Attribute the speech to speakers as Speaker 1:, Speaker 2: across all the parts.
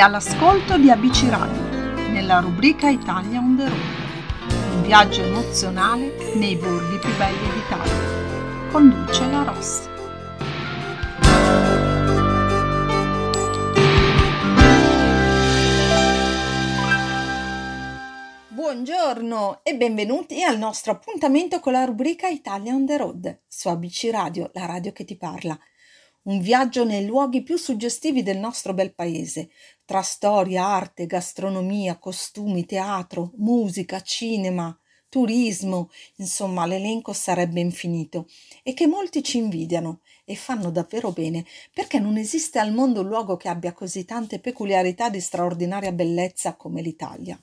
Speaker 1: All'ascolto di ABC Radio, nella rubrica Italia on the road. Un viaggio emozionale nei borghi più belli d'Italia. Conduce la Rossi. Buongiorno e benvenuti al nostro appuntamento con la rubrica Italia on the road su ABC Radio, la radio che ti parla un viaggio nei luoghi più suggestivi del nostro bel paese, tra storia, arte, gastronomia, costumi, teatro, musica, cinema, turismo, insomma l'elenco sarebbe infinito e che molti ci invidiano e fanno davvero bene perché non esiste al mondo un luogo che abbia così tante peculiarità di straordinaria bellezza come l'Italia.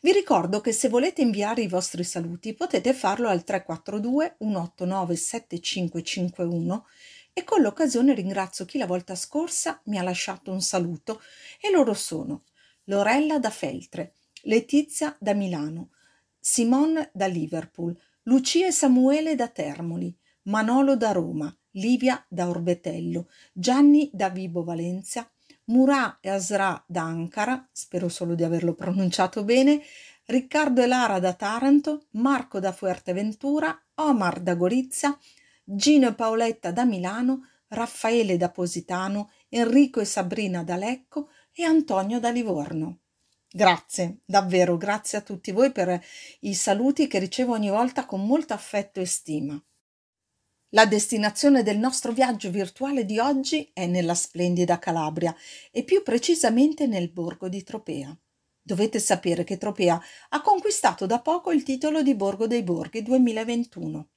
Speaker 1: Vi ricordo che se volete inviare i vostri saluti potete farlo al 342 189 7551 e con l'occasione ringrazio chi la volta scorsa mi ha lasciato un saluto e loro sono Lorella da Feltre, Letizia da Milano, Simone da Liverpool, Lucia e Samuele da Termoli, Manolo da Roma, Livia da Orbetello, Gianni da Vibo Valencia, Murat e Asra da Ankara, spero solo di averlo pronunciato bene, Riccardo e Lara da Taranto, Marco da Fuerteventura, Omar da Gorizia, Gino e Paoletta da Milano, Raffaele da Positano, Enrico e Sabrina da Lecco e Antonio da Livorno. Grazie, davvero grazie a tutti voi per i saluti che ricevo ogni volta con molto affetto e stima. La destinazione del nostro viaggio virtuale di oggi è nella splendida Calabria e più precisamente nel borgo di Tropea. Dovete sapere che Tropea ha conquistato da poco il titolo di Borgo dei Borghi 2021.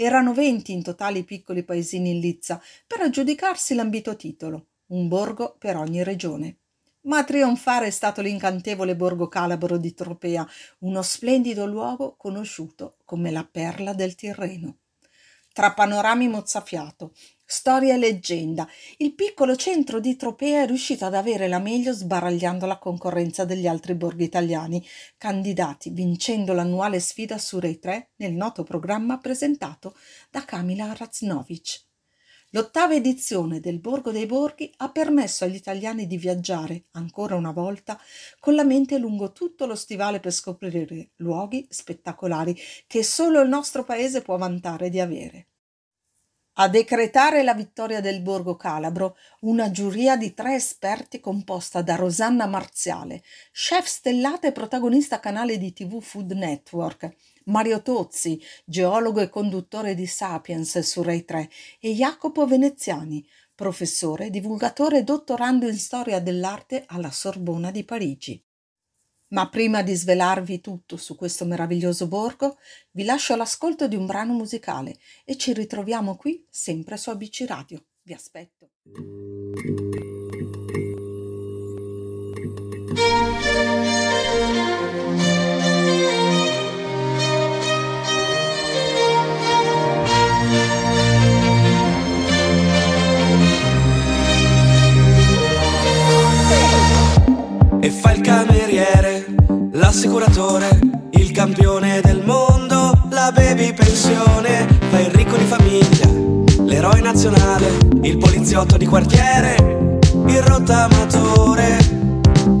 Speaker 1: Erano venti in totale i piccoli paesini in Lizza per aggiudicarsi l'ambito titolo, un borgo per ogni regione. Ma a trionfare è stato l'incantevole borgo calabro di Tropea, uno splendido luogo conosciuto come la perla del Tirreno. Tra panorami mozzafiato, Storia e leggenda. Il piccolo centro di Tropea è riuscito ad avere la meglio sbaragliando la concorrenza degli altri borghi italiani, candidati vincendo l'annuale sfida su Rai 3 nel noto programma presentato da Kamila Raznovic. L'ottava edizione del Borgo dei Borghi ha permesso agli italiani di viaggiare, ancora una volta, con la mente lungo tutto lo stivale per scoprire luoghi spettacolari che solo il nostro paese può vantare di avere. A decretare la vittoria del Borgo Calabro una giuria di tre esperti composta da Rosanna Marziale, chef stellata e protagonista canale di TV Food Network, Mario Tozzi, geologo e conduttore di Sapiens su Rai 3, e Jacopo Veneziani, professore, divulgatore e dottorando in storia dell'arte alla Sorbona di Parigi. Ma prima di svelarvi tutto su questo meraviglioso borgo, vi lascio all'ascolto di un brano musicale e ci ritroviamo qui sempre su ABC Radio. Vi aspetto.
Speaker 2: E fa l'assicuratore, il campione del mondo, la baby pensione, fa il ricco di famiglia, l'eroe nazionale, il poliziotto di quartiere, il rottamatore.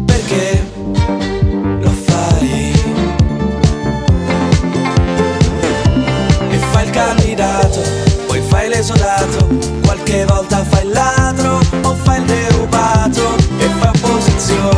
Speaker 2: Perché lo fai? E fai il candidato, poi fai l'esodato, qualche volta fai il ladro o fai il derubato e fai opposizione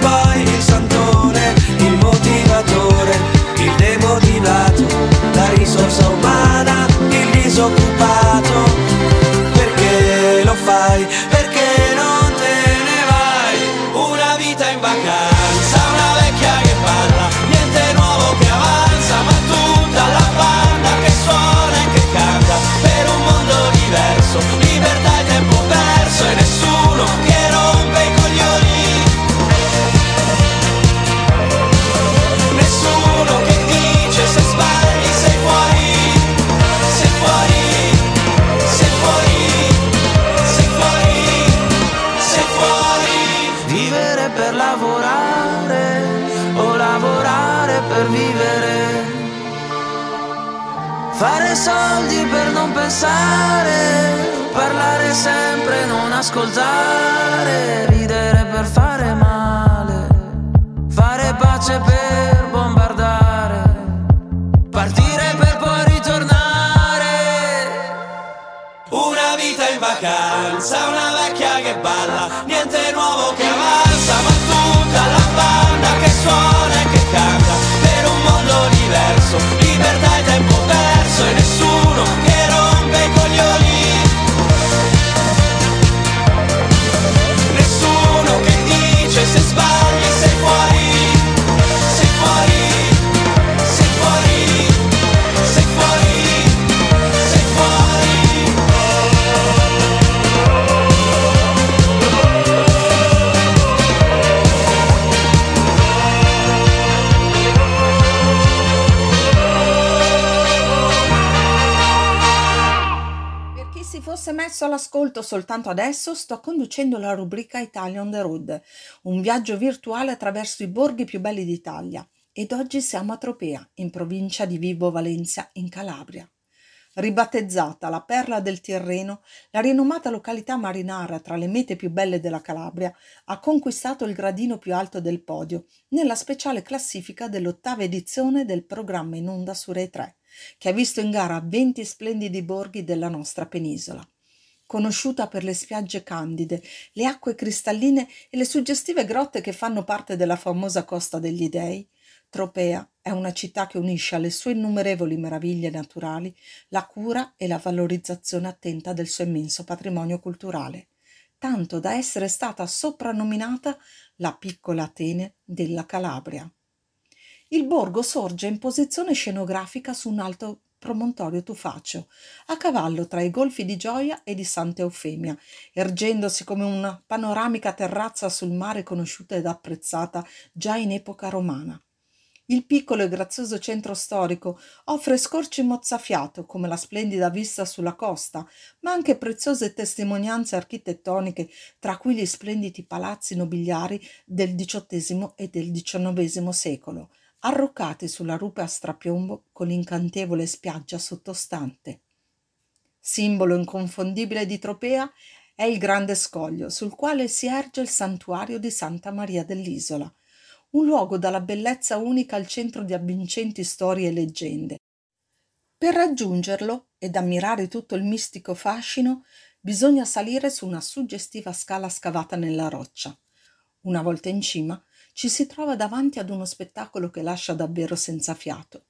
Speaker 2: il ascoltare, ridere per fare male, fare pace per bombardare, partire per poi ritornare. Una vita in vacanza, una vecchia che balla, niente nuovo che avanza, ma tutta la banda che suona e che canta per un mondo diverso, libertà
Speaker 1: messo all'ascolto soltanto adesso, sto conducendo la rubrica Italia on the Road, un viaggio virtuale attraverso i borghi più belli d'Italia. Ed oggi siamo a Tropea, in provincia di Vibo Valentia, in Calabria. Ribattezzata la Perla del Tirreno, la rinomata località marinara tra le mete più belle della Calabria ha conquistato il gradino più alto del podio nella speciale classifica dell'ottava edizione del programma in onda su Rai 3 che ha visto in gara 20 splendidi borghi della nostra penisola. Conosciuta per le spiagge candide, le acque cristalline e le suggestive grotte che fanno parte della famosa Costa degli Dei, Tropea è una città che unisce alle sue innumerevoli meraviglie naturali la cura e la valorizzazione attenta del suo immenso patrimonio culturale, tanto da essere stata soprannominata la piccola Atene della Calabria. Il borgo sorge in posizione scenografica su un alto promontorio tufaceo, a cavallo tra i golfi di Gioia e di Santa Eufemia, ergendosi come una panoramica terrazza sul mare conosciuta ed apprezzata già in epoca romana. Il piccolo e grazioso centro storico offre scorci mozzafiato come la splendida vista sulla costa, ma anche preziose testimonianze architettoniche, tra cui gli splendidi palazzi nobiliari del XVIII e del XIX secolo, arroccati sulla rupe a strapiombo con l'incantevole spiaggia sottostante. Simbolo inconfondibile di Tropea è il grande scoglio sul quale si erge il santuario di Santa Maria dell'Isola, un luogo dalla bellezza unica al centro di avvincenti storie e leggende. Per raggiungerlo ed ammirare tutto il mistico fascino, bisogna salire su una suggestiva scala scavata nella roccia. Una volta in cima, ci si trova davanti ad uno spettacolo che lascia davvero senza fiato.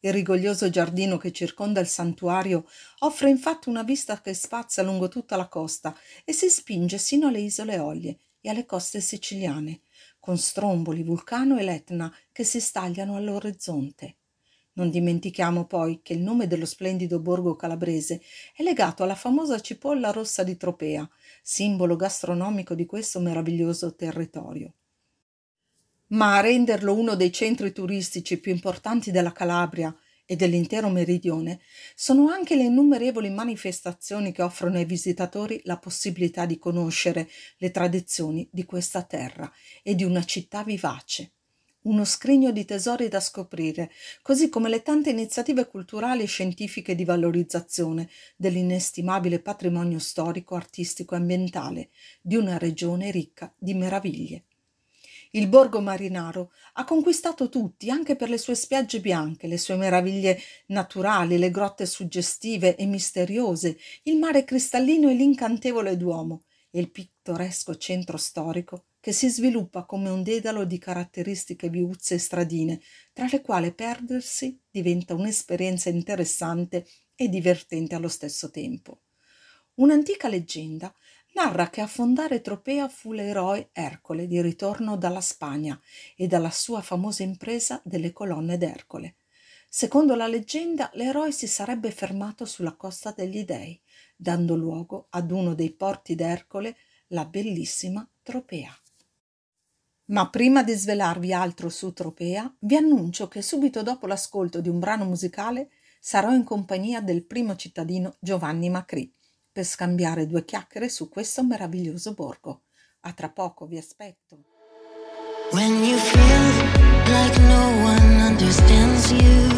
Speaker 1: Il rigoglioso giardino che circonda il santuario offre infatti una vista che spazia lungo tutta la costa e si spinge sino alle isole Eolie e alle coste siciliane, con Stromboli, Vulcano e l'Etna che si stagliano all'orizzonte. Non dimentichiamo poi che il nome dello splendido borgo calabrese è legato alla famosa cipolla rossa di Tropea, simbolo gastronomico di questo meraviglioso territorio. Ma a renderlo uno dei centri turistici più importanti della Calabria e dell'intero meridione sono anche le innumerevoli manifestazioni che offrono ai visitatori la possibilità di conoscere le tradizioni di questa terra e di una città vivace uno scrigno di tesori da scoprire, così come le tante iniziative culturali e scientifiche di valorizzazione dell'inestimabile patrimonio storico, artistico e ambientale di una regione ricca di meraviglie. Il borgo marinaro ha conquistato tutti anche per le sue spiagge bianche, le sue meraviglie naturali, le grotte suggestive e misteriose, il mare cristallino e l'incantevole Duomo e il pittoresco centro storico
Speaker 3: che si sviluppa come un dedalo di caratteristiche viuzze e stradine, tra le quali perdersi diventa un'esperienza interessante e divertente allo stesso tempo. Un'antica leggenda narra che a fondare Tropea fu l'eroe Ercole di ritorno dalla Spagna e dalla sua famosa impresa delle colonne d'Ercole. Secondo la leggenda, l'eroe si sarebbe fermato sulla costa degli dei, dando luogo ad uno dei porti d'Ercole, la bellissima Tropea. Ma prima di svelarvi altro su Tropea, vi annuncio che subito dopo l'ascolto di un brano musicale sarò in compagnia del primo cittadino Giovanni Macri per scambiare due chiacchiere su questo meraviglioso borgo. A tra poco vi aspetto. When you feel like no one understands you,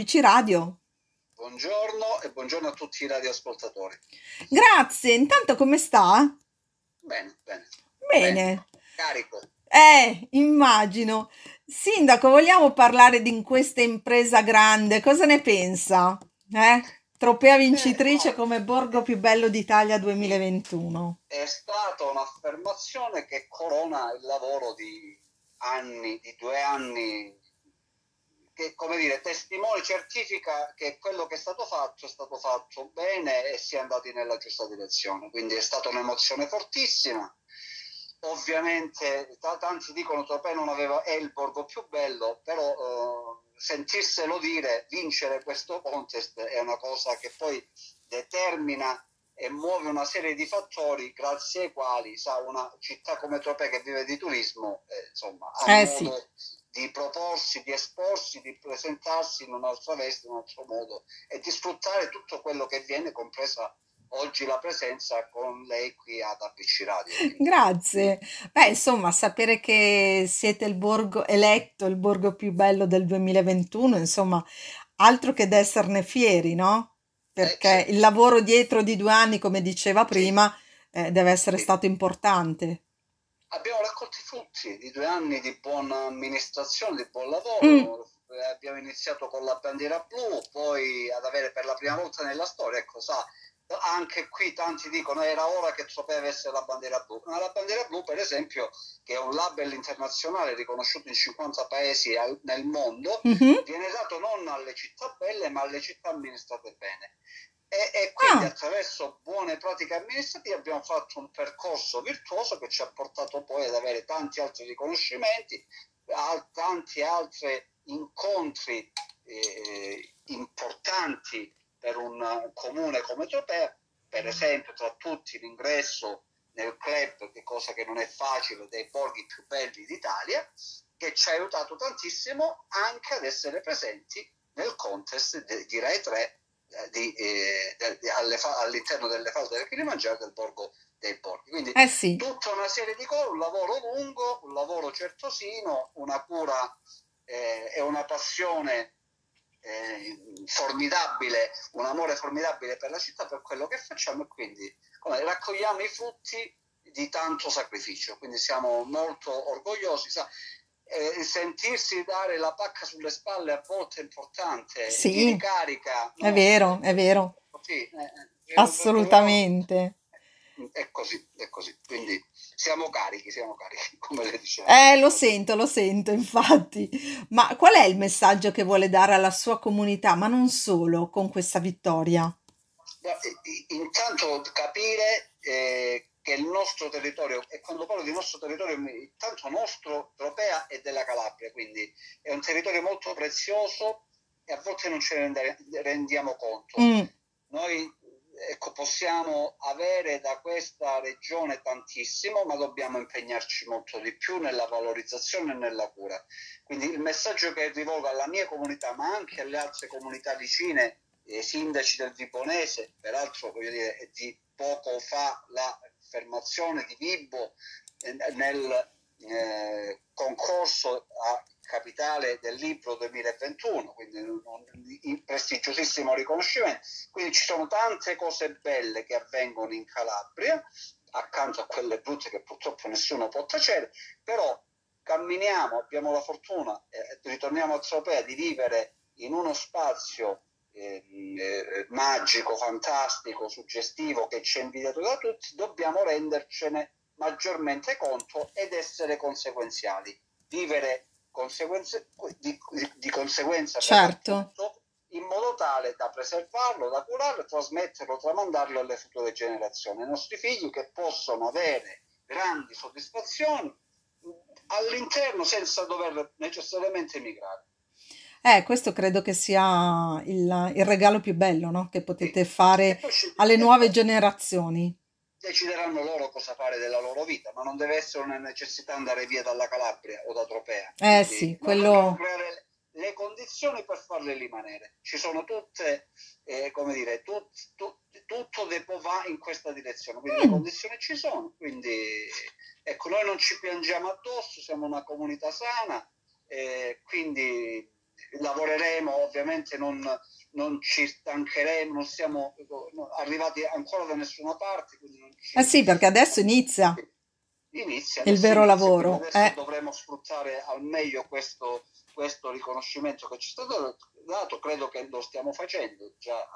Speaker 3: ABC Radio.
Speaker 4: Buongiorno e buongiorno a tutti i radioascoltatori.
Speaker 3: Grazie, intanto come sta?
Speaker 4: Bene, bene.
Speaker 3: Bene. bene.
Speaker 4: Carico.
Speaker 3: Eh, immagino. Sindaco, vogliamo parlare di questa impresa grande, cosa ne pensa? Eh? Tropea vincitrice eh, no. come borgo più bello d'Italia 2021.
Speaker 4: È stata un'affermazione che corona il lavoro di anni, di due anni che come dire, testimone, certifica che quello che è stato fatto è stato fatto bene e si è andati nella giusta direzione. Quindi è stata un'emozione fortissima. Ovviamente tanti dicono che Tropea non aveva, è il borgo più bello, però eh, sentirselo dire, vincere questo contest è una cosa che poi determina e muove una serie di fattori grazie ai quali sa, una città come Tropea che vive di turismo eh, insomma, ha
Speaker 1: Eh,
Speaker 4: modo di proporsi, di esporsi, di presentarsi in un'altra veste, in un altro modo e di sfruttare tutto quello che viene, compresa oggi la presenza con lei qui ad ABC Radio.
Speaker 1: Grazie. Beh, insomma, sapere che siete il borgo eletto, il borgo più bello del 2021, insomma, altro che d'esserne fieri, no?
Speaker 4: eh,
Speaker 1: Perché
Speaker 4: sì,
Speaker 1: il lavoro dietro di due anni, come diceva prima, eh, deve essere
Speaker 4: sì.
Speaker 1: stato importante.
Speaker 4: Abbiamo raccolto i frutti di due anni di buona amministrazione, di buon
Speaker 1: Mm,
Speaker 4: lavoro. Eh, Abbiamo iniziato con la bandiera blu, poi ad avere per la prima volta nella storia, ecco, sa, anche qui tanti dicono era ora che Tropea avesse la bandiera blu. Ma la bandiera blu, per esempio, che è un label internazionale riconosciuto in 50 paesi al- nel mondo,
Speaker 1: mhm.
Speaker 4: viene dato non alle città belle, ma alle città amministrate bene. E, e quindi
Speaker 1: Ah,
Speaker 4: attraverso buone pratiche amministrative abbiamo fatto un percorso virtuoso che ci ha portato poi ad avere tanti altri riconoscimenti, tanti altri incontri eh, importanti per un comune come Tropea, per esempio tra tutti l'ingresso nel club, che cosa che non è facile, dei borghi più belli d'Italia, che ci ha aiutato tantissimo anche ad essere presenti nel contest di Rai 3 eh, di, eh, all'interno delle falde del Kilimangiaro del borgo dei borghi. Quindi
Speaker 1: eh sì,
Speaker 4: tutta una serie di cose, un lavoro lungo, un lavoro certosino, una cura eh, e una passione eh, formidabile, un amore formidabile per la città, per quello che facciamo e quindi come, raccogliamo i frutti di tanto sacrificio, quindi siamo molto orgogliosi. Sa, eh, sentirsi dare la pacca sulle spalle a volte è importante, ti
Speaker 1: sì,
Speaker 4: ricarica,
Speaker 1: è
Speaker 4: no?
Speaker 1: vero, è vero,
Speaker 4: Così, eh, eh,
Speaker 1: assolutamente.
Speaker 4: è così, è così. Quindi siamo carichi, siamo carichi, come le dicevo.
Speaker 1: Eh, lo sento, lo sento, infatti. Ma qual è il messaggio che vuole dare alla sua comunità, ma non solo, con questa vittoria?
Speaker 4: Intanto capire eh, che il nostro territorio, e quando parlo di nostro territorio, tanto nostro, Tropea e della Calabria, quindi è un territorio molto prezioso e a volte non ce ne rendiamo conto.
Speaker 1: Mm,
Speaker 4: Noi ecco, possiamo avere da questa regione tantissimo, ma dobbiamo impegnarci molto di più nella valorizzazione e nella cura. Quindi il messaggio che rivolgo alla mia comunità, ma anche alle altre comunità vicine, eh, sindaci del Vibonese, peraltro voglio dire, è di poco fa l'affermazione di Vibo eh, nel eh, concorso a capitale del libro 2021, quindi un, un prestigiosissimo riconoscimento. Quindi ci sono tante cose belle che avvengono in Calabria, accanto a quelle brutte che purtroppo nessuno può tacere, però camminiamo, abbiamo la fortuna, eh, ritorniamo a Tropea, di vivere in uno spazio eh, eh, magico, fantastico, suggestivo che ci è invidiato da tutti, dobbiamo rendercene maggiormente conto ed essere conseguenziali, vivere conseguenze, di, di, di conseguenza
Speaker 1: certo.
Speaker 4: l'appunto, in modo tale da preservarlo, da curarlo, trametterlo, tramandarlo alle future generazioni, ai nostri figli che possono avere grandi soddisfazioni all'interno senza dover necessariamente emigrare.
Speaker 1: Eh, questo credo che sia il, il regalo più bello, no? Che potete fare
Speaker 4: ci-
Speaker 1: alle nuove generazioni.
Speaker 4: decideranno loro cosa fare della loro vita, ma non deve essere una necessità andare via dalla Calabria o da Tropea.
Speaker 1: Eh
Speaker 4: Quindi
Speaker 1: sì, quello...
Speaker 4: creare le condizioni per farle rimanere. Ci sono tutte, eh, come dire, tut- tut- tutto depo va in questa direzione, quindi le
Speaker 1: Mm,
Speaker 4: condizioni ci sono, quindi ecco, noi non ci piangiamo addosso, siamo una comunità sana, eh, quindi lavoreremo, ovviamente non, non ci stancheremo, non siamo arrivati ancora da nessuna parte, non
Speaker 1: eh
Speaker 4: ci...
Speaker 1: sì, perché adesso inizia
Speaker 4: Inizia,
Speaker 1: il vero
Speaker 4: inizia,
Speaker 1: lavoro.
Speaker 4: adesso
Speaker 1: Eh,
Speaker 4: dovremo sfruttare al meglio questo, questo riconoscimento che ci è stato dato, credo che lo stiamo facendo già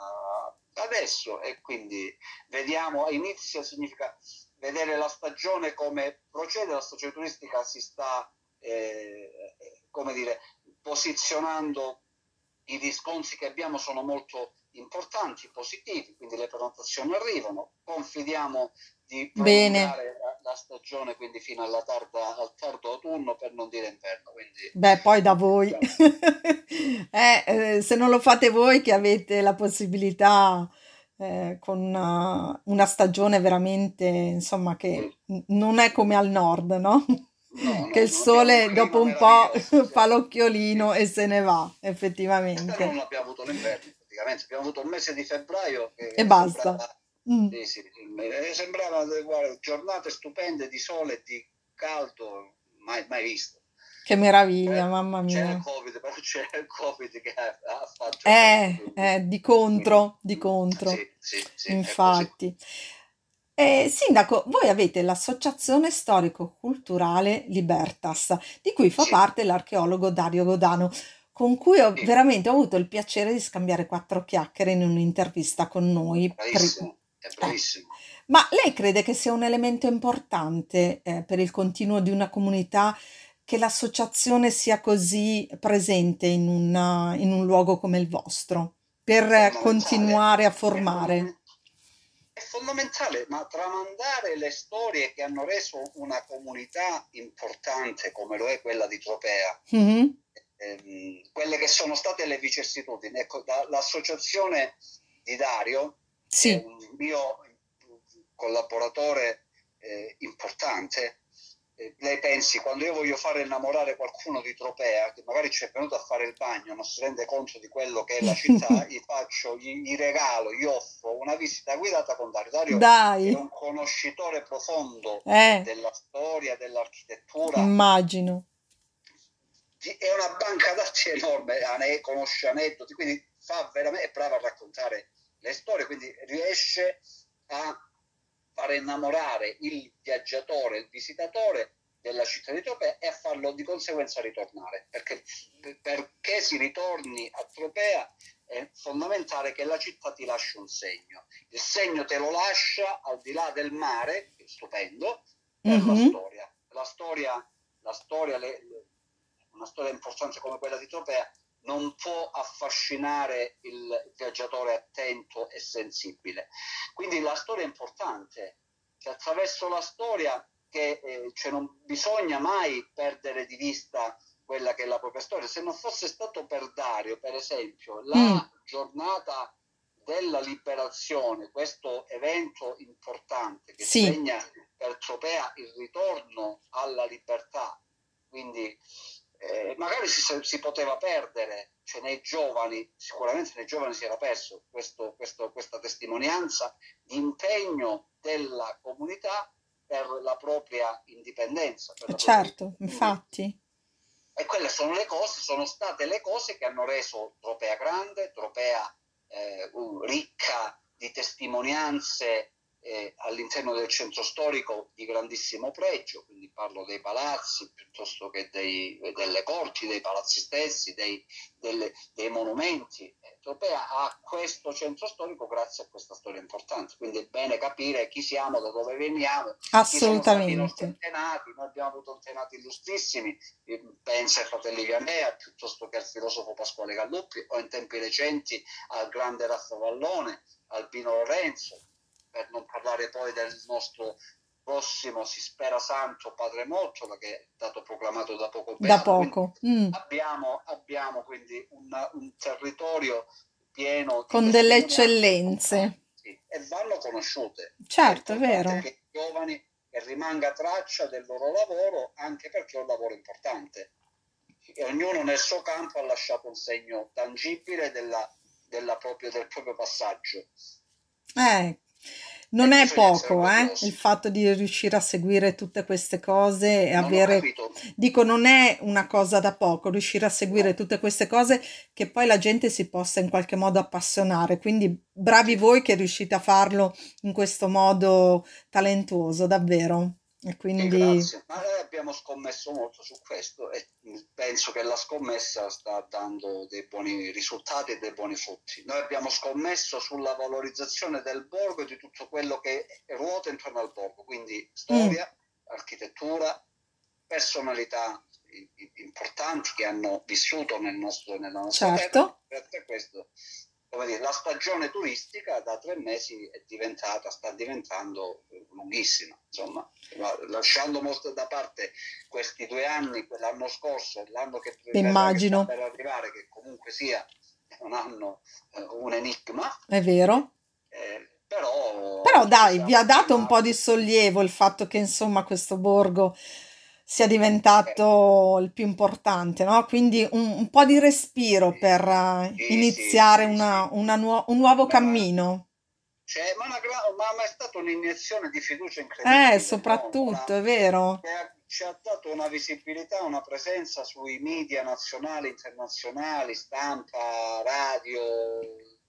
Speaker 4: adesso e quindi vediamo, inizia significa vedere la stagione come procede, la stagione turistica si sta, eh, come dire, posizionando, i riscontri che abbiamo sono molto importanti, positivi, quindi le prenotazioni arrivano, confidiamo di prolungare la stagione quindi fino alla tarda, al tardo autunno per non dire inverno. Quindi,
Speaker 1: Beh, poi da voi. eh, eh, se non lo fate voi che avete la possibilità eh, con una, una stagione veramente, insomma, che
Speaker 4: mm,
Speaker 1: non è come al nord, no?
Speaker 4: No,
Speaker 1: Che il sole dopo un po' fa l'occhiolino e se ne va,
Speaker 4: Quest'anno
Speaker 1: effettivamente.
Speaker 4: non abbiamo avuto l'inverno, praticamente abbiamo avuto un mese di febbraio
Speaker 1: E basta.
Speaker 4: sembrava,
Speaker 1: Mm.
Speaker 4: sì, sì, eh, sembrava guarda, giornate stupende di sole e di caldo, mai, mai visto.
Speaker 1: Che meraviglia,
Speaker 4: C'era
Speaker 1: mamma
Speaker 4: c'era il
Speaker 1: mia.
Speaker 4: Covid, però c'era il Covid che ha, ha fatto
Speaker 1: Eh, eh, di contro, di
Speaker 4: mm,
Speaker 1: contro,
Speaker 4: sì, sì, sì,
Speaker 1: infatti. Eh, sindaco, voi avete l'Associazione Storico-Culturale Libertas, di cui fa
Speaker 4: Sì,
Speaker 1: parte l'archeologo Dario Godano, con cui ho
Speaker 4: sì,
Speaker 1: veramente ho avuto il piacere di scambiare quattro chiacchiere in un'intervista con noi. pri-
Speaker 4: bravissimo, è
Speaker 1: eh,
Speaker 4: bravissimo.
Speaker 1: Ma lei crede che sia un elemento importante, eh, per il continuo di una comunità che l'associazione sia così presente in una- in un luogo come il vostro, per eh,
Speaker 4: Fondamentale,
Speaker 1: continuare a formare?
Speaker 4: È fondamentale, ma tramandare le storie che hanno reso una comunità importante come lo è quella di Tropea,
Speaker 1: Mhm.
Speaker 4: ehm, quelle che sono state le vicissitudini. Ecco, da- l'associazione di Dario,
Speaker 1: Sì,
Speaker 4: un mio collaboratore eh, importante, lei pensi, quando io voglio fare innamorare qualcuno di Tropea, che magari ci è venuto a fare il bagno, non si rende conto di quello che è la città, gli faccio, gli, gli regalo, gli offro una visita guidata con Dario. Dario è
Speaker 1: dai,
Speaker 4: un conoscitore profondo
Speaker 1: eh,
Speaker 4: della storia, dell'architettura,
Speaker 1: immagino.
Speaker 4: è una banca dati enorme, ane- conosce aneddoti, quindi fa veramente, è brava a raccontare le storie, quindi riesce a fare innamorare il viaggiatore, il visitatore della città di Tropea e a farlo di conseguenza ritornare, perché, perché si ritorni a Tropea è fondamentale che la città ti lasci un segno. Il segno te lo lascia al di là del mare, che è stupendo, per la
Speaker 1: Mhm.
Speaker 4: storia. La storia, la storia le- le- una storia importante come quella di Tropea non può affascinare il viaggiatore attento e sensibile. Quindi la storia è importante, cioè, attraverso la storia che eh, cioè, non bisogna mai perdere di vista quella che è la propria storia. Se non fosse stato per Dario, per esempio, la
Speaker 1: Mm.
Speaker 4: giornata della liberazione, questo evento importante che
Speaker 1: Sì,
Speaker 4: segna per Tropea il ritorno alla libertà, quindi eh, magari si, si poteva perdere, cioè nei giovani, sicuramente nei giovani si era perso questo, questo, questa testimonianza di impegno della comunità per la propria indipendenza. La propria
Speaker 1: certo,
Speaker 4: quindi,
Speaker 1: infatti.
Speaker 4: e quelle sono le cose, sono state le cose che hanno reso Tropea grande, Tropea eh, ricca di testimonianze eh, all'interno del centro storico di grandissimo pregio, quindi parlo dei palazzi piuttosto che dei, delle corti, dei palazzi stessi, dei, delle, dei monumenti. Tropea ha questo centro storico grazie a questa storia importante, quindi è bene capire chi siamo, da dove veniamo,
Speaker 1: Assolutamente.
Speaker 4: antenati, noi abbiamo avuto antenati illustrissimi, pensa ai fratelli Vianea piuttosto che al filosofo Pasquale Galluppi o in tempi recenti al grande Raffa Vallone, Albino Lorenzo, per non parlare poi del nostro prossimo, si spera santo, Padre Mottola, che è stato proclamato da poco
Speaker 1: Da poco. Mm.
Speaker 4: abbiamo, abbiamo quindi una- un territorio pieno di
Speaker 1: Con delle eccellenze.
Speaker 4: e vanno conosciute.
Speaker 1: Certo, è vero.
Speaker 4: che i giovani che rimanga traccia del loro lavoro, anche perché è un lavoro importante. E ognuno nel suo campo ha lasciato un segno tangibile della, della proprio, del proprio passaggio.
Speaker 1: Eh, non
Speaker 4: E
Speaker 1: è poco, eh, il fatto di riuscire a seguire tutte queste cose e
Speaker 4: Non ho
Speaker 1: avere,
Speaker 4: capito.
Speaker 1: dico, non è una cosa da poco, riuscire a seguire
Speaker 4: No.
Speaker 1: tutte queste cose che poi la gente si possa in qualche modo appassionare. Quindi bravi voi che riuscite a farlo in questo modo talentuoso, davvero. E quindi,
Speaker 4: grazie. Ma noi abbiamo scommesso molto su questo e penso che la scommessa sta dando dei buoni risultati e dei buoni frutti. Noi abbiamo scommesso sulla valorizzazione del borgo e di tutto quello che ruota intorno al borgo, quindi
Speaker 1: mm,
Speaker 4: storia, architettura, personalità importanti che hanno vissuto nel nostro, nella nostra terra.
Speaker 1: certo,
Speaker 4: Grazie a questo come dire, la stagione turistica da tre mesi è diventata, sta diventando lunghissima, insomma, lasciando molto da parte questi due anni, l'anno scorso, l'anno che,
Speaker 1: Immagino.
Speaker 4: per arrivare, che comunque sia un anno, eh, un enigma.
Speaker 1: È vero.
Speaker 4: Eh, però,
Speaker 1: però dai, vi ha dato un po' di sollievo il fatto che insomma questo borgo sia diventato il più importante, no? Quindi un, un po' di respiro per uh,
Speaker 4: Sì,
Speaker 1: iniziare
Speaker 4: sì,
Speaker 1: una- una nuo- un nuovo
Speaker 4: Ma-
Speaker 1: cammino.
Speaker 4: Cioè, ma, una ma- è stata un'iniezione di fiducia incredibile.
Speaker 1: Eh,
Speaker 4: no?
Speaker 1: soprattutto,
Speaker 4: Una-
Speaker 1: è vero.
Speaker 4: ci ha dato una visibilità, una presenza sui media nazionali, internazionali, stampa, radio,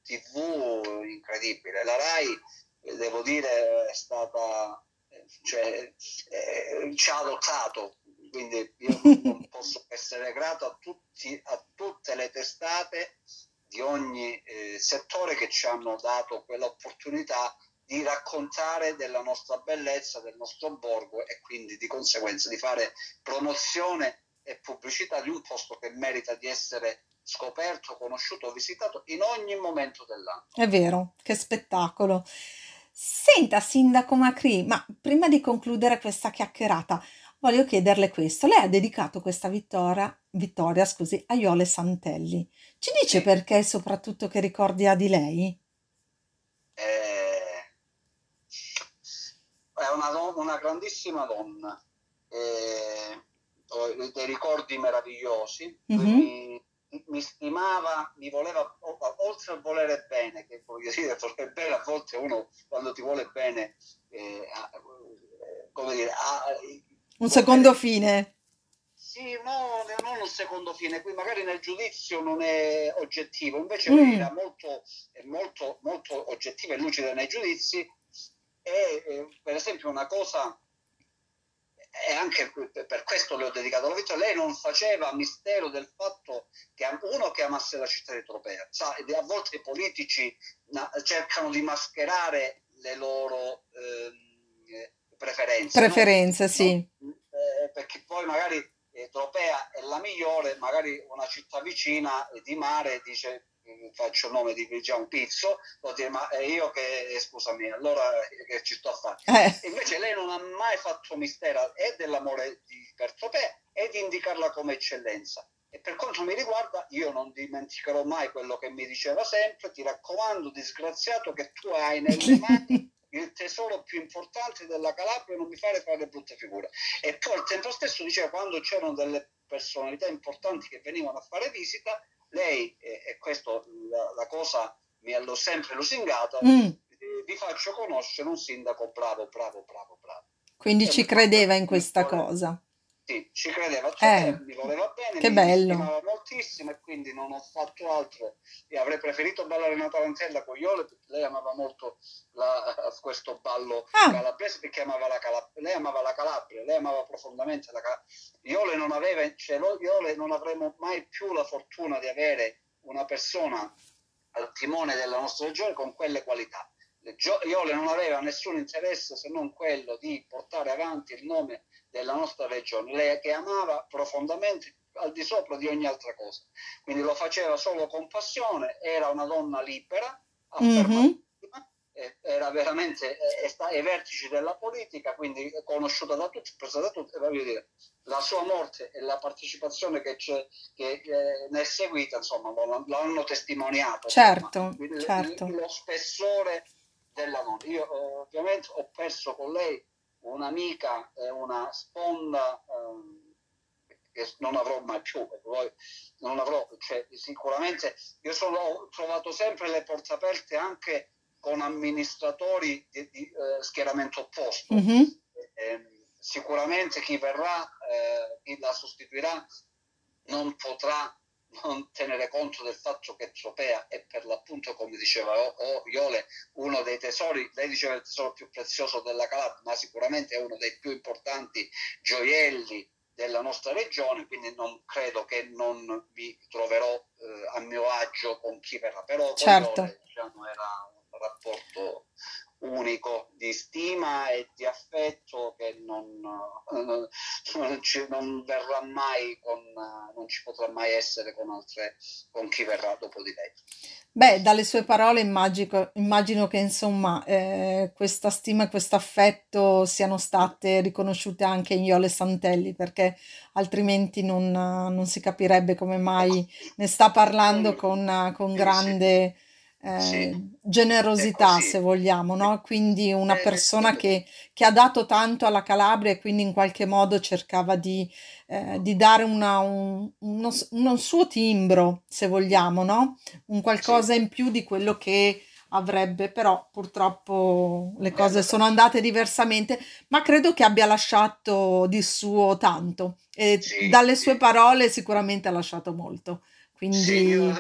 Speaker 4: tv, incredibile. La RAI, eh, devo dire, è stata, eh, cioè, eh, ci ha adottato, quindi io non posso essere grato a, tutti, a tutte le testate di ogni eh, settore che ci hanno dato quell'opportunità di raccontare della nostra bellezza, del nostro borgo e quindi di conseguenza di fare promozione e pubblicità di un posto che merita di essere scoperto, conosciuto, visitato in ogni momento dell'anno.
Speaker 1: È vero, che spettacolo. Senta, Sindaco Macri, ma prima di concludere questa chiacchierata, voglio chiederle questo. Lei ha dedicato questa vittoria, vittoria, scusi, a Iole Santelli. Ci dice perché e soprattutto che ricordi ha di lei?
Speaker 4: Eh, è una, don- una grandissima donna, eh, ho dei ricordi meravigliosi,
Speaker 1: Mhm.
Speaker 4: mi, mi stimava, mi voleva, oltre a volere bene, che voglio dire, volere bene, a volte uno quando ti vuole bene, eh, eh, come dire, ha,
Speaker 1: Un secondo fine.
Speaker 4: sì, no, non un secondo fine, qui magari nel giudizio non è oggettivo, invece
Speaker 1: Mm.
Speaker 4: era molto, molto, molto oggettiva e lucida nei giudizi e eh, per esempio una cosa, e anche per questo le ho dedicato la vita, lei non faceva mistero del fatto che uno che amasse la città di Tropea, sa, a volte i politici cercano di mascherare le loro ehm, eh, preferenze. no?
Speaker 1: Preferenze, sì.
Speaker 4: No? Eh, perché poi magari eh, Tropea è la migliore, magari una città vicina di mare dice, faccio il nome di diciamo, Pizzo, può dire ma io che, eh, scusami, allora che ci sto a fare?
Speaker 1: Eh,
Speaker 4: Invece lei non ha mai fatto mistero e dell'amore di, per Tropea e di indicarla come eccellenza. E per quanto mi riguarda, io non dimenticherò mai quello che mi diceva sempre, ti raccomando, disgraziato, che tu hai nelle mani il tesoro più importante della Calabria, non mi fare fare brutte figure. E poi al tempo stesso diceva, quando c'erano delle personalità importanti che venivano a fare visita, lei, e, e questo la, la cosa mi ha sempre lusingata,
Speaker 1: mm,
Speaker 4: eh, vi faccio conoscere un sindaco bravo, bravo, bravo, bravo.
Speaker 1: Quindi
Speaker 4: E
Speaker 1: ci credeva in questa cosa.
Speaker 4: Sì, ci credeva,
Speaker 1: Eh,
Speaker 4: mi voleva bene,
Speaker 1: che
Speaker 4: mi
Speaker 1: bello.
Speaker 4: moltissimo e quindi non ho fatto altro. E avrei preferito ballare una tarantella con Iole perché lei amava molto la- questo ballo
Speaker 1: Ah,
Speaker 4: calabrese perché amava la Calabria, lei amava la Calabria, lei amava profondamente la Calabria. Iole non aveva, cioè, Iole non avremo mai più la fortuna di avere una persona al timone della nostra regione con quelle qualità. Iole non aveva nessun interesse se non quello di portare avanti il nome della nostra regione, lei che amava profondamente al di sopra di ogni altra cosa. Quindi lo faceva solo con passione, era una donna libera,
Speaker 1: mhm,
Speaker 4: eh, era veramente eh, ai vertici della politica, quindi conosciuta da tutti, presa da tutti, voglio dire, la sua morte e la partecipazione che, c'è, che eh, ne è seguita, insomma, hanno testimoniato.
Speaker 1: certo, certo.
Speaker 4: lo spessore della donna. Io ovviamente ho perso con lei un'amica e una sponda ehm, che non avrò mai più, poi non avrò, cioè, sicuramente io sono, ho trovato sempre le porte aperte anche con amministratori di, di, eh, schieramento opposto.
Speaker 1: Mhm,
Speaker 4: Eh, sicuramente chi verrà, eh, chi la sostituirà, non potrà non tenere conto del fatto che Tropea è per l'appunto, come diceva Iole, uno dei tesori, lei diceva il tesoro più prezioso della Calabria, ma sicuramente è uno dei più importanti gioielli della nostra regione, quindi non credo che non vi troverò eh, a mio agio con chi verrà, però
Speaker 1: certo.
Speaker 4: Iole diciamo, era un rapporto unico di stima e di affetto che non, non, ci, non verrà mai con, non ci potrà mai essere con altre, con chi verrà dopo di lei.
Speaker 1: Beh, dalle sue parole immagino, immagino che insomma eh, questa stima e questo affetto siano state riconosciute anche in Iole Santelli, perché altrimenti non, non si capirebbe come mai ne sta parlando con, con grande eh, generosità, se vogliamo, no? Quindi una eh, persona che, che, ha dato tanto alla Calabria e quindi in qualche modo cercava di, eh, di dare una, un, uno, uno, suo timbro, se vogliamo, no? Un qualcosa in più di quello che avrebbe, però purtroppo le cose sono andate diversamente, ma credo che abbia lasciato di suo tanto e dalle sue parole sicuramente ha lasciato molto. Quindi...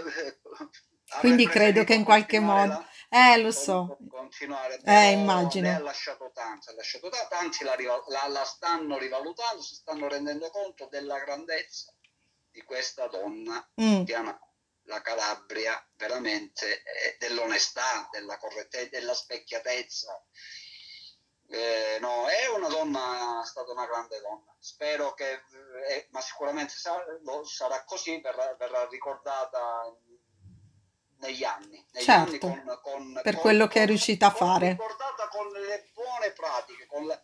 Speaker 1: Quindi credo che in qualche modo... Eh, lo so.
Speaker 4: Continuare,
Speaker 1: eh, immagino.
Speaker 4: ha lasciato tanto, ha lasciato tanto, tanti la, la, la stanno rivalutando, si stanno rendendo conto della grandezza di questa donna mm. chiama la Calabria veramente eh, dell'onestà, della correttezza, della specchiatezza. Eh, no, è una donna, è stata una grande donna. Spero che, eh, ma sicuramente sarà, sarà così, verrà, verrà ricordata negli anni, negli
Speaker 1: certo,
Speaker 4: anni con, con,
Speaker 1: per
Speaker 4: con,
Speaker 1: quello che è riuscita a fare.
Speaker 4: Ricordata con le buone pratiche, la,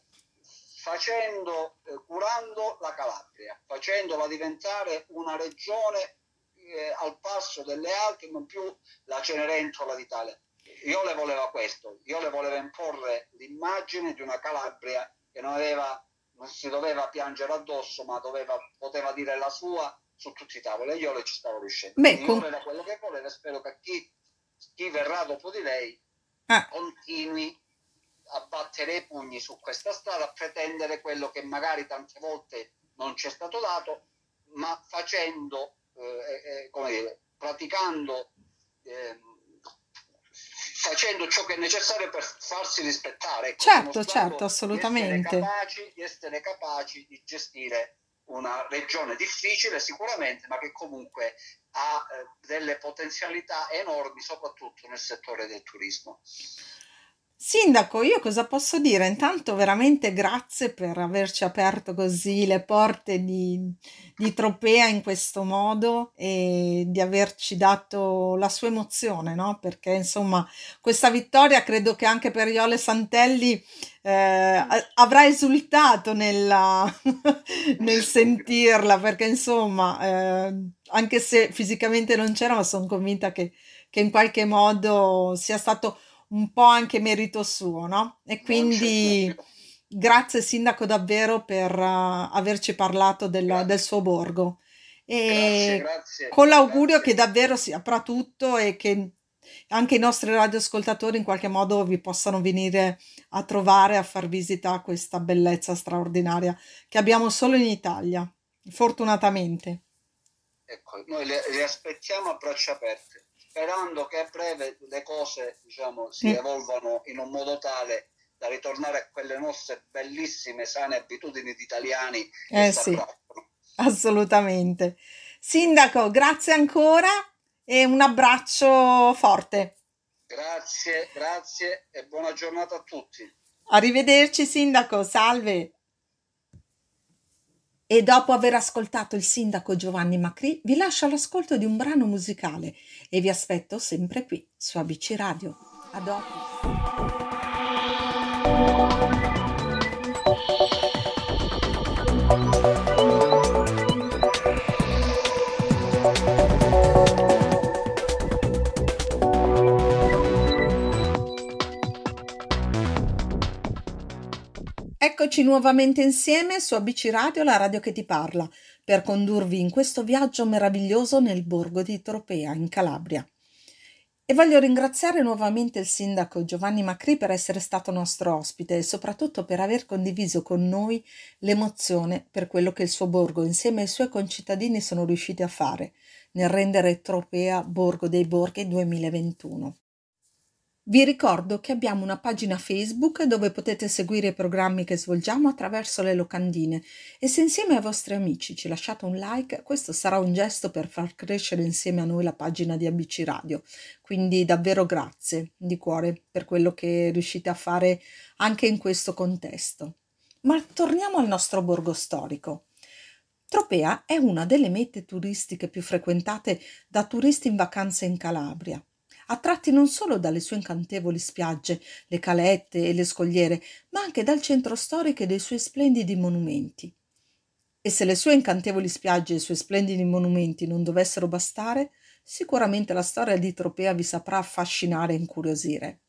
Speaker 4: facendo, eh, curando la Calabria, facendola diventare una regione eh, al passo delle altre, non più la Cenerentola d'Italia. Io le voleva questo, io le voleva imporre l'immagine di una Calabria che non aveva non si doveva piangere addosso, ma doveva, poteva dire la sua su tutti i tavoli e io le ci stavo riuscendo. Beh, con... era quello che voleva spero che chi, chi verrà dopo di lei ah. continui a battere i pugni su questa strada, a pretendere quello che magari tante volte non ci è stato dato, ma facendo, eh, eh, come dire, praticando, eh, facendo ciò che è necessario per farsi rispettare.
Speaker 1: Ecco, certo, certo, assolutamente.
Speaker 4: Di essere, capaci, di essere capaci di gestire una regione difficile sicuramente, ma che comunque ha eh, delle potenzialità enormi, soprattutto nel settore del turismo.
Speaker 1: Sindaco, io cosa posso dire? Intanto veramente grazie per averci aperto così le porte di, di Tropea in questo modo e di averci dato la sua emozione, no? Perché insomma questa vittoria credo che anche per Iole Santelli eh, avrà esultato nella, nel sentirla, perché insomma eh, anche se fisicamente non c'era, ma sono convinta che, che in qualche modo sia stato un po' anche merito suo, no? E quindi grazie Sindaco davvero per uh, averci parlato del, del, suo borgo. E
Speaker 4: grazie, grazie,
Speaker 1: con l'augurio grazie. che davvero si apra tutto e che anche i nostri radioascoltatori in qualche modo vi possano venire a trovare, a far visita a questa bellezza straordinaria che abbiamo solo in Italia, fortunatamente.
Speaker 4: Ecco, noi le, le aspettiamo a braccia aperte sperando che a breve le cose diciamo, si evolvano in un modo tale da ritornare a quelle nostre bellissime, sane abitudini di italiani.
Speaker 1: Eh sì, assolutamente. Sindaco, grazie ancora e un abbraccio forte.
Speaker 4: Grazie, grazie e buona giornata a tutti.
Speaker 1: Arrivederci Sindaco, salve. E dopo aver ascoltato il sindaco Giovanni Macri, vi lascio all'ascolto di un brano musicale e vi aspetto sempre qui su ABC Radio. A dopo. Eccoci nuovamente insieme su ABC Radio, la radio che ti parla, per condurvi in questo viaggio meraviglioso nel borgo di Tropea, in Calabria. E voglio ringraziare nuovamente il sindaco Giovanni Macri per essere stato nostro ospite e soprattutto per aver condiviso con noi l'emozione per quello che il suo borgo insieme ai suoi concittadini sono riusciti a fare nel rendere Tropea Borgo dei Borghi 2021. Vi ricordo che abbiamo una pagina Facebook dove potete seguire i programmi che svolgiamo attraverso le locandine e se insieme ai vostri amici ci lasciate un like, questo sarà un gesto per far crescere insieme a noi la pagina di ABC Radio. Quindi davvero grazie di cuore per quello che riuscite a fare anche in questo contesto. Ma torniamo al nostro borgo storico. Tropea è una delle mete turistiche più frequentate da turisti in vacanza in Calabria attratti non solo dalle sue incantevoli spiagge, le calette e le scogliere, ma anche dal centro storico e dei suoi splendidi monumenti. E se le sue incantevoli spiagge e i suoi splendidi monumenti non dovessero bastare, sicuramente la storia di Tropea vi saprà affascinare e incuriosire.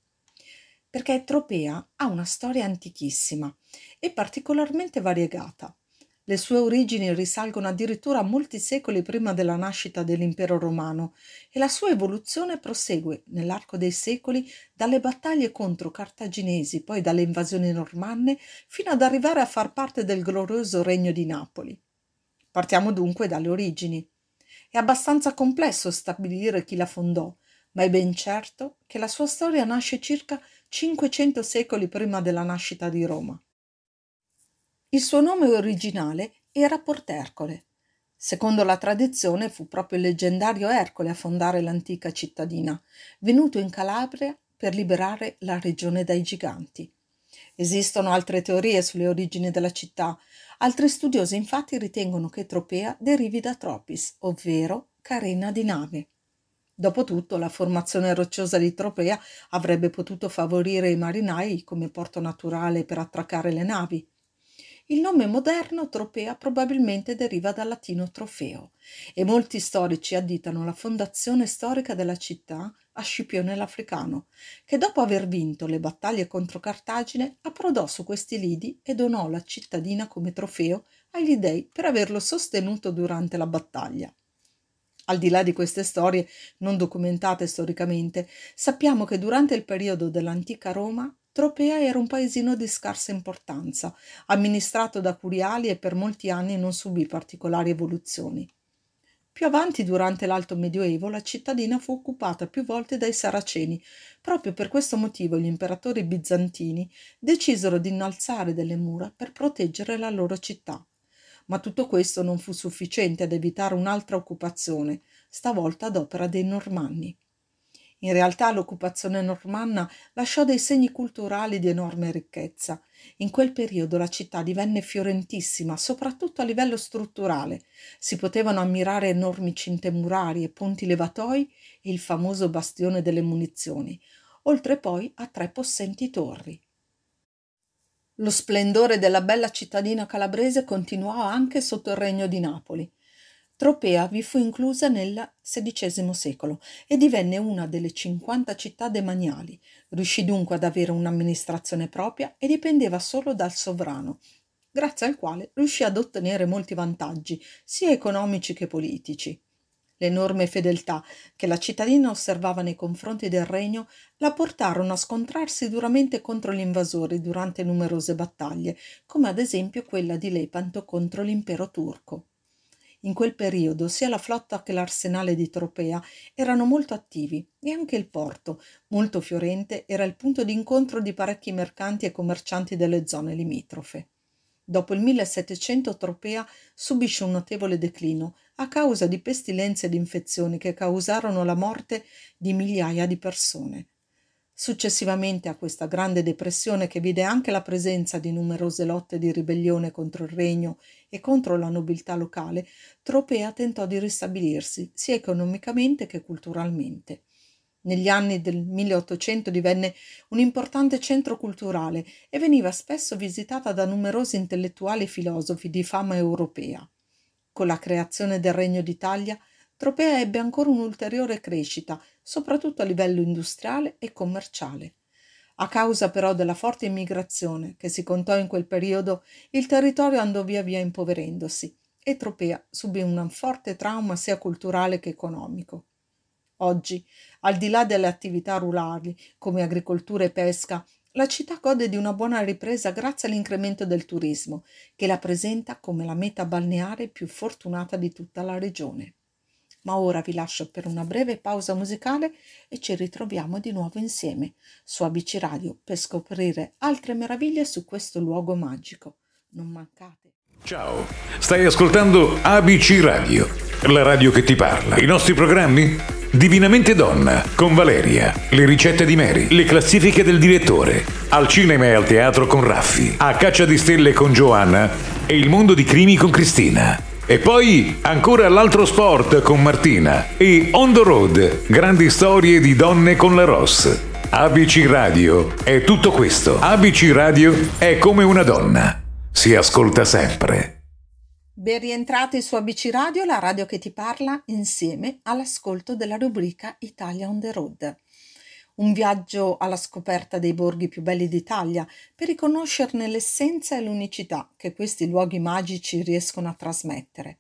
Speaker 1: Perché Tropea ha una storia antichissima e particolarmente variegata. Le sue origini risalgono addirittura a molti secoli prima della nascita dell'impero romano e la sua evoluzione prosegue nell'arco dei secoli dalle battaglie contro cartaginesi, poi dalle invasioni normanne, fino ad arrivare a far parte del glorioso regno di Napoli. Partiamo dunque dalle origini. È abbastanza complesso stabilire chi la fondò, ma è ben certo che la sua storia nasce circa 500 secoli prima della nascita di Roma. Il suo nome originale era Portercole. Secondo la tradizione fu proprio il leggendario Ercole a fondare l'antica cittadina, venuto in Calabria per liberare la regione dai giganti. Esistono altre teorie sulle origini della città. Altri studiosi infatti ritengono che Tropea derivi da Tropis, ovvero carena di nave. Dopotutto la formazione rocciosa di Tropea avrebbe potuto favorire i marinai come porto naturale per attraccare le navi. Il nome moderno Tropea probabilmente deriva dal latino trofeo e molti storici additano la fondazione storica della città a Scipione l'Africano, che dopo aver vinto le battaglie contro Cartagine approdò su questi lidi e donò la cittadina come trofeo agli dei per averlo sostenuto durante la battaglia. Al di là di queste storie non documentate storicamente, sappiamo che durante il periodo dell'antica Roma Tropea era un paesino di scarsa importanza, amministrato da curiali e per molti anni non subì particolari evoluzioni. Più avanti, durante l'Alto Medioevo, la cittadina fu occupata più volte dai Saraceni. Proprio per questo motivo gli imperatori bizantini decisero di innalzare delle mura per proteggere la loro città. Ma tutto questo non fu sufficiente ad evitare un'altra occupazione, stavolta ad opera dei Normanni. In realtà l'occupazione normanna lasciò dei segni culturali di enorme ricchezza. In quel periodo la città divenne fiorentissima, soprattutto a livello strutturale. Si potevano ammirare enormi cinte murarie, ponti levatoi e il famoso bastione delle munizioni, oltre poi a tre possenti torri. Lo splendore della bella cittadina calabrese continuò anche sotto il regno di Napoli. Tropea vi fu inclusa nel XVI secolo e divenne una delle 50 città demaniali. Riuscì dunque ad avere un'amministrazione propria e dipendeva solo dal sovrano, grazie al quale riuscì ad ottenere molti vantaggi, sia economici che politici. L'enorme fedeltà che la cittadina osservava nei confronti del regno la portarono a scontrarsi duramente contro gli invasori durante numerose battaglie, come ad esempio quella di Lepanto contro l'impero turco. In quel periodo sia la flotta che l'arsenale di Tropea erano molto attivi e anche il porto, molto fiorente, era il punto d'incontro di parecchi mercanti e commercianti delle zone limitrofe. Dopo il 1700 Tropea subisce un notevole declino a causa di pestilenze ed infezioni che causarono la morte di migliaia di persone. Successivamente a questa grande depressione che vide anche la presenza di numerose lotte di ribellione contro il regno e contro la nobiltà locale, Tropea tentò di ristabilirsi sia economicamente che culturalmente. Negli anni del 1800 divenne un importante centro culturale e veniva spesso visitata da numerosi intellettuali e filosofi di fama europea. Con la creazione del Regno d'Italia Tropea ebbe ancora un'ulteriore crescita, soprattutto a livello industriale e commerciale. A causa però della forte immigrazione che si contò in quel periodo, il territorio andò via via impoverendosi e Tropea subì un forte trauma sia culturale che economico. Oggi, al di là delle attività rurali come agricoltura e pesca, la città gode di una buona ripresa grazie all'incremento del turismo, che la presenta come la meta balneare più fortunata di tutta la regione. Ma ora vi lascio per una breve pausa musicale e ci ritroviamo di nuovo insieme su ABC Radio per scoprire altre meraviglie su questo luogo magico. Non mancate.
Speaker 5: Ciao, stai ascoltando ABC Radio, la radio che ti parla. I nostri programmi? Divinamente Donna con Valeria, le ricette di Mary, le classifiche del direttore, al cinema e al teatro con Raffi, a caccia di stelle con Giovanna e il mondo di crimi con Cristina. E poi ancora l'altro sport con Martina e On the Road, grandi storie di donne con la Ross. ABC Radio è tutto questo. ABC Radio è come una donna. Si ascolta sempre.
Speaker 1: Ben rientrati su ABC Radio, la radio che ti parla, insieme all'ascolto della rubrica Italia on the Road. Un viaggio alla scoperta dei borghi più belli d'Italia per riconoscerne l'essenza e l'unicità che questi luoghi magici riescono a trasmettere.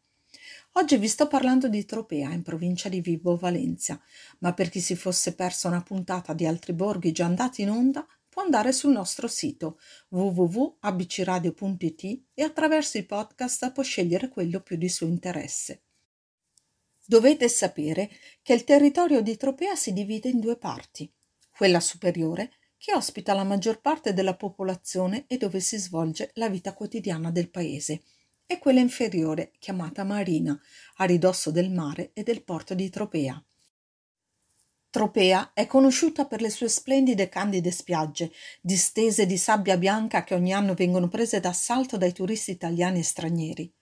Speaker 1: Oggi vi sto parlando di Tropea, in provincia di Vibo Valencia, ma per chi si fosse perso una puntata di altri borghi già andati in onda, può andare sul nostro sito www.abcradio.it e attraverso i podcast può scegliere quello più di suo interesse. Dovete sapere che il territorio di Tropea si divide in due parti quella superiore che ospita la maggior parte della popolazione e dove si svolge la vita quotidiana del paese, e quella inferiore, chiamata Marina, a ridosso del mare e del porto di Tropea. Tropea è conosciuta per le sue splendide candide spiagge, distese di sabbia bianca che ogni anno vengono prese d'assalto dai turisti italiani e stranieri.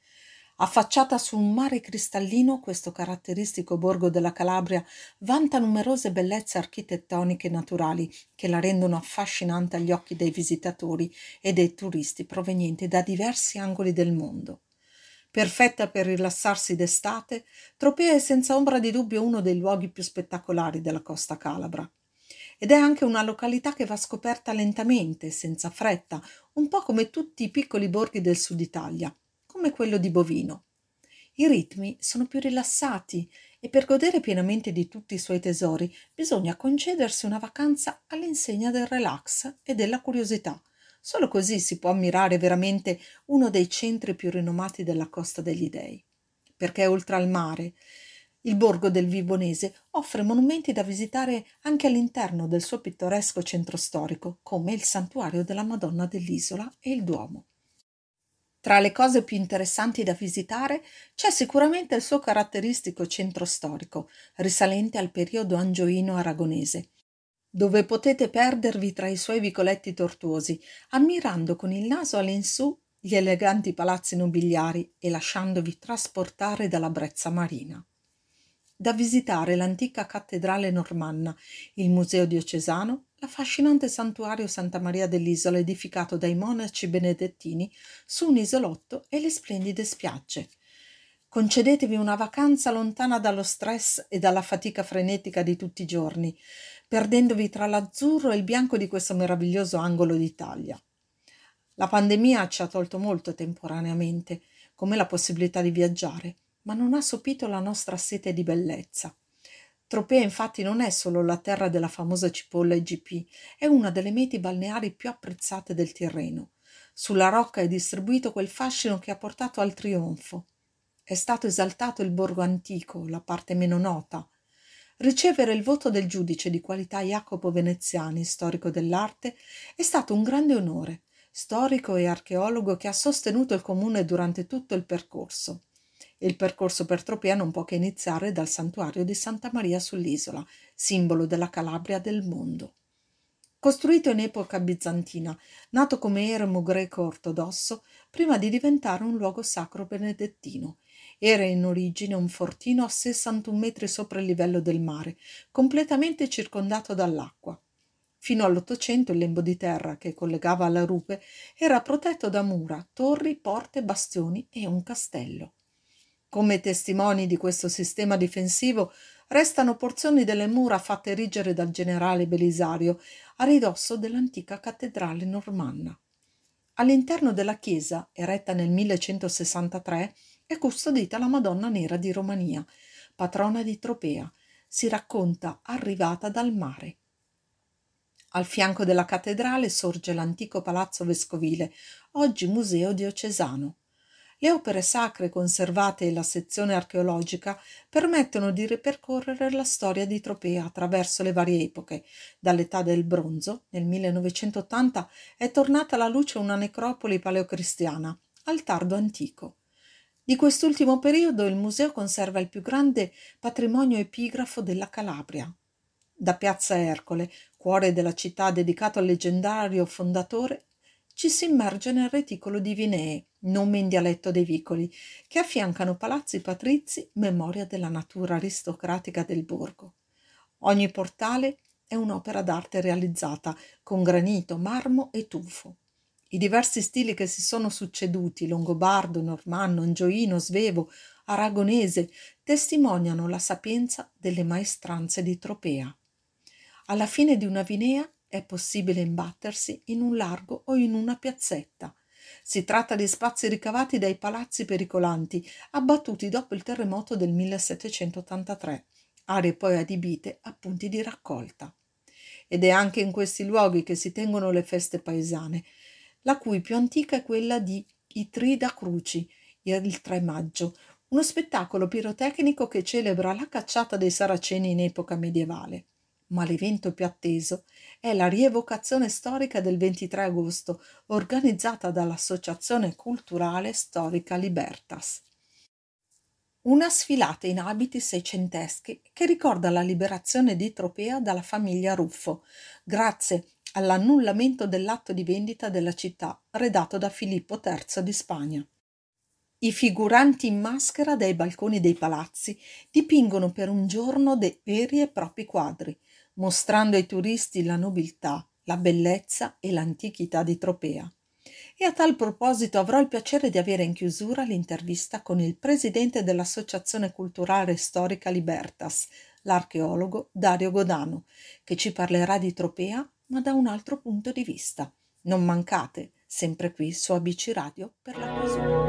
Speaker 1: Affacciata su un mare cristallino, questo caratteristico borgo della Calabria vanta numerose bellezze architettoniche e naturali che la rendono affascinante agli occhi dei visitatori e dei turisti provenienti da diversi angoli del mondo. Perfetta per rilassarsi d'estate, Tropea è senza ombra di dubbio uno dei luoghi più spettacolari della costa calabra. Ed è anche una località che va scoperta lentamente, senza fretta, un po' come tutti i piccoli borghi del sud Italia come quello di Bovino. I ritmi sono più rilassati e per godere pienamente di tutti i suoi tesori bisogna concedersi una vacanza all'insegna del relax e della curiosità. Solo così si può ammirare veramente uno dei centri più rinomati della Costa degli Dei. Perché oltre al mare, il borgo del Vibonese offre monumenti da visitare anche all'interno del suo pittoresco centro storico, come il santuario della Madonna dell'Isola e il Duomo. Tra le cose più interessanti da visitare c'è sicuramente il suo caratteristico centro storico, risalente al periodo angioino-aragonese, dove potete perdervi tra i suoi vicoletti tortuosi, ammirando con il naso all'insù gli eleganti palazzi nobiliari e lasciandovi trasportare dalla brezza marina. Da visitare l'antica cattedrale normanna, il museo diocesano l'affascinante santuario Santa Maria dell'Isola edificato dai monaci benedettini su un isolotto e le splendide spiagge. Concedetevi una vacanza lontana dallo stress e dalla fatica frenetica di tutti i giorni, perdendovi tra l'azzurro e il bianco di questo meraviglioso angolo d'Italia. La pandemia ci ha tolto molto temporaneamente, come la possibilità di viaggiare, ma non ha sopito la nostra sete di bellezza. Tropea infatti non è solo la terra della famosa cipolla IGP, è una delle meti balneari più apprezzate del Tirreno. Sulla rocca è distribuito quel fascino che ha portato al trionfo. È stato esaltato il borgo antico, la parte meno nota. Ricevere il voto del giudice di qualità Jacopo Veneziani, storico dell'arte, è stato un grande onore, storico e archeologo che ha sostenuto il comune durante tutto il percorso. Il percorso per Tropea non può che iniziare dal santuario di Santa Maria sull'isola, simbolo della Calabria del mondo. Costruito in epoca bizantina, nato come eremo greco ortodosso, prima di diventare un luogo sacro benedettino, era in origine un fortino a 61 metri sopra il livello del mare, completamente circondato dall'acqua. Fino all'Ottocento il lembo di terra che collegava alla rupe era protetto da mura, torri, porte, bastioni e un castello. Come testimoni di questo sistema difensivo restano porzioni delle mura fatte erigere dal generale Belisario a ridosso dell'antica cattedrale normanna. All'interno della chiesa, eretta nel 1163, è custodita la Madonna Nera di Romania, patrona di Tropea, si racconta arrivata dal mare. Al fianco della cattedrale sorge l'antico palazzo vescovile, oggi museo diocesano. Le opere sacre conservate e la sezione archeologica permettono di ripercorrere la storia di Tropea attraverso le varie epoche. Dall'età del bronzo, nel 1980, è tornata alla luce una necropoli paleocristiana, al tardo antico. Di quest'ultimo periodo il museo conserva il più grande patrimonio epigrafo della Calabria. Da Piazza Ercole, cuore della città dedicato al leggendario fondatore, ci si immerge nel reticolo di Vinee, nome in dialetto dei vicoli, che affiancano palazzi patrizi, memoria della natura aristocratica del borgo. Ogni portale è un'opera d'arte realizzata con granito, marmo e tufo. I diversi stili che si sono succeduti, longobardo, normanno, angioino, svevo, aragonese, testimoniano la sapienza delle maestranze di Tropea. Alla fine di una vinea è possibile imbattersi in un largo o in una piazzetta. Si tratta di spazi ricavati dai palazzi pericolanti, abbattuti dopo il terremoto del 1783, aree poi adibite a punti di raccolta. Ed è anche in questi luoghi che si tengono le feste paesane, la cui più antica è quella di Itrida Cruci, il 3 maggio, uno spettacolo pirotecnico che celebra la cacciata dei saraceni in epoca medievale ma l'evento più atteso è la rievocazione storica del 23 agosto, organizzata dall'Associazione Culturale Storica Libertas. Una sfilata in abiti seicenteschi che ricorda la liberazione di Tropea dalla famiglia Ruffo, grazie all'annullamento dell'atto di vendita della città redatto da Filippo III di Spagna. I figuranti in maschera dai balconi dei palazzi dipingono per un giorno dei veri e propri quadri, mostrando ai turisti la nobiltà, la bellezza e l'antichità di Tropea. E a tal proposito avrò il piacere di avere in chiusura l'intervista con il presidente dell'Associazione Culturale Storica Libertas, l'archeologo Dario Godano, che ci parlerà di Tropea ma da un altro punto di vista. Non mancate, sempre qui su ABC Radio per la chiusura.